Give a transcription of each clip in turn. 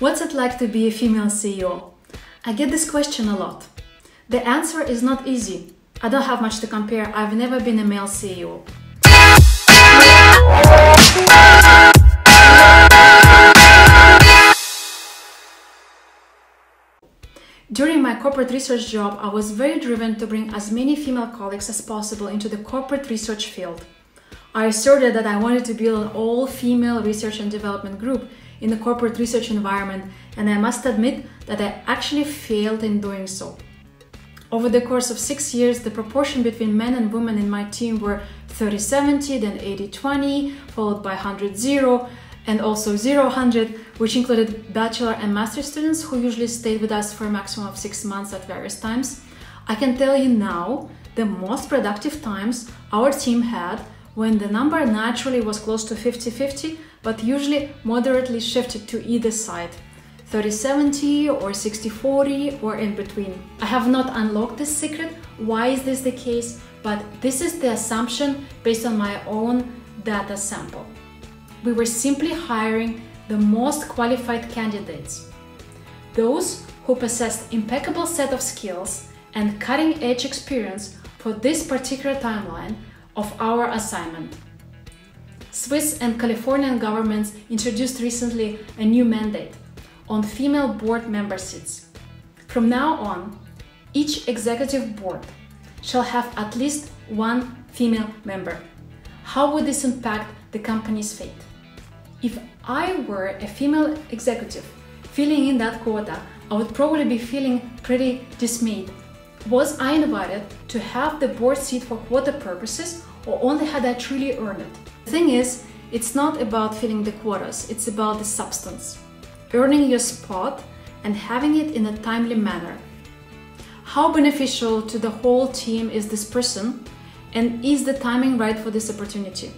What's it like to be a female CEO? I get this question a lot. The answer is not easy. I don't have much to compare. I've never been a male CEO. During my corporate research job, I was very driven to bring as many female colleagues as possible into the corporate research field. I asserted that I wanted to build an all female research and development group in the corporate research environment, and I must admit that I actually failed in doing so. Over the course of six years, the proportion between men and women in my team were 30 70, then 80 20, followed by 100 0, and also 0 100, which included bachelor and master students who usually stayed with us for a maximum of six months at various times. I can tell you now the most productive times our team had when the number naturally was close to 50 50, but usually moderately shifted to either side 30 70 or 60 40 or in between. I have not unlocked this secret. Why is this the case? But this is the assumption based on my own data sample. We were simply hiring the most qualified candidates, those who possessed impeccable set of skills and cutting edge experience for this particular timeline of our assignment. Swiss and Californian governments introduced recently a new mandate on female board member seats. From now on, each executive board shall have at least one female member. How would this impact the company's fate? If I were a female executive filling in that quota, I would probably be feeling pretty dismayed was I invited to have the board seat for quota purposes or only had I truly earned it? The thing is, it's not about filling the quotas, it's about the substance. Earning your spot and having it in a timely manner. How beneficial to the whole team is this person and is the timing right for this opportunity?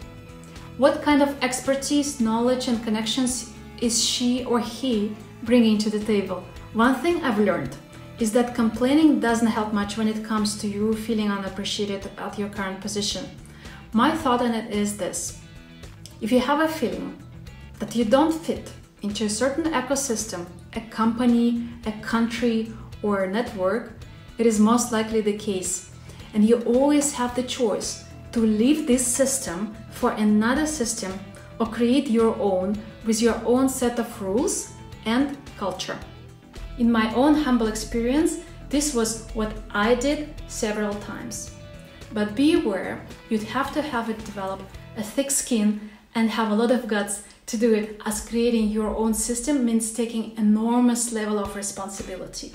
What kind of expertise, knowledge, and connections is she or he bringing to the table? One thing I've learned is that complaining doesn't help much when it comes to you feeling unappreciated at your current position. My thought on it is this if you have a feeling that you don't fit into a certain ecosystem, a company, a country, or a network, it is most likely the case. And you always have the choice to leave this system for another system or create your own with your own set of rules and culture. In my own humble experience, this was what I did several times. But be aware, you'd have to have it develop a thick skin and have a lot of guts to do it as creating your own system means taking enormous level of responsibility.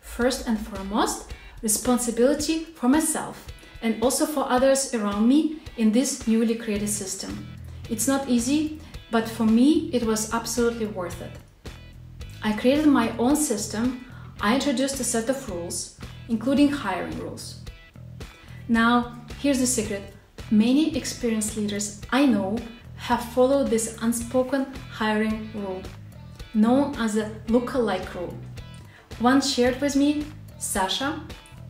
First and foremost, responsibility for myself and also for others around me in this newly created system. It's not easy, but for me it was absolutely worth it. I created my own system. I introduced a set of rules, including hiring rules. Now, here's the secret. Many experienced leaders I know have followed this unspoken hiring rule, known as the look-alike rule. One shared with me, Sasha,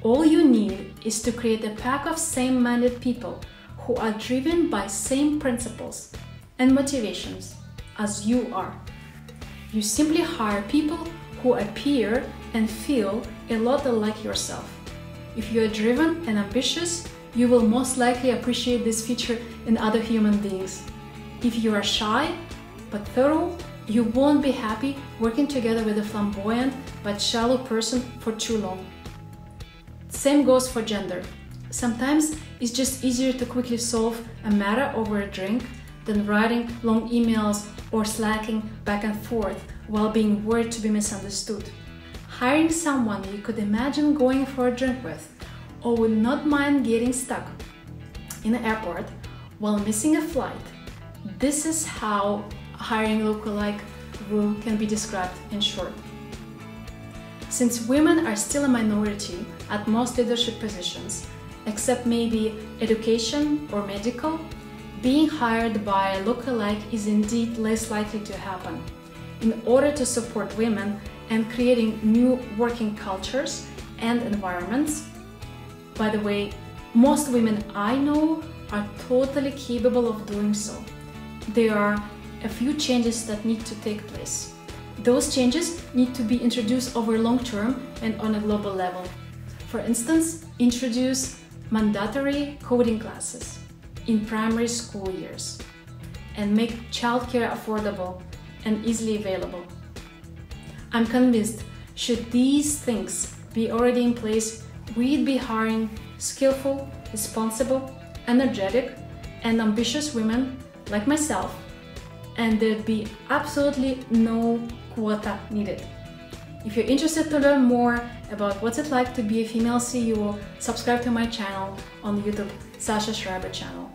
all you need is to create a pack of same-minded people who are driven by same principles and motivations as you are. You simply hire people who appear and feel a lot like yourself. If you are driven and ambitious, you will most likely appreciate this feature in other human beings. If you are shy but thorough, you won't be happy working together with a flamboyant but shallow person for too long. Same goes for gender. Sometimes it's just easier to quickly solve a matter over a drink than writing long emails or slacking back and forth while being worried to be misunderstood. Hiring someone you could imagine going for a drink with or would not mind getting stuck in an airport while missing a flight. This is how hiring lookalike rule can be described in short. Since women are still a minority at most leadership positions, except maybe education or medical, being hired by a lookalike is indeed less likely to happen. In order to support women and creating new working cultures and environments, by the way, most women I know are totally capable of doing so. There are a few changes that need to take place. Those changes need to be introduced over long term and on a global level. For instance, introduce mandatory coding classes in primary school years and make childcare affordable and easily available. I'm convinced should these things be already in place, we'd be hiring skillful, responsible, energetic, and ambitious women like myself, and there'd be absolutely no quota needed. If you're interested to learn more about what's it like to be a female CEO, subscribe to my channel on YouTube, Sasha Schreiber channel.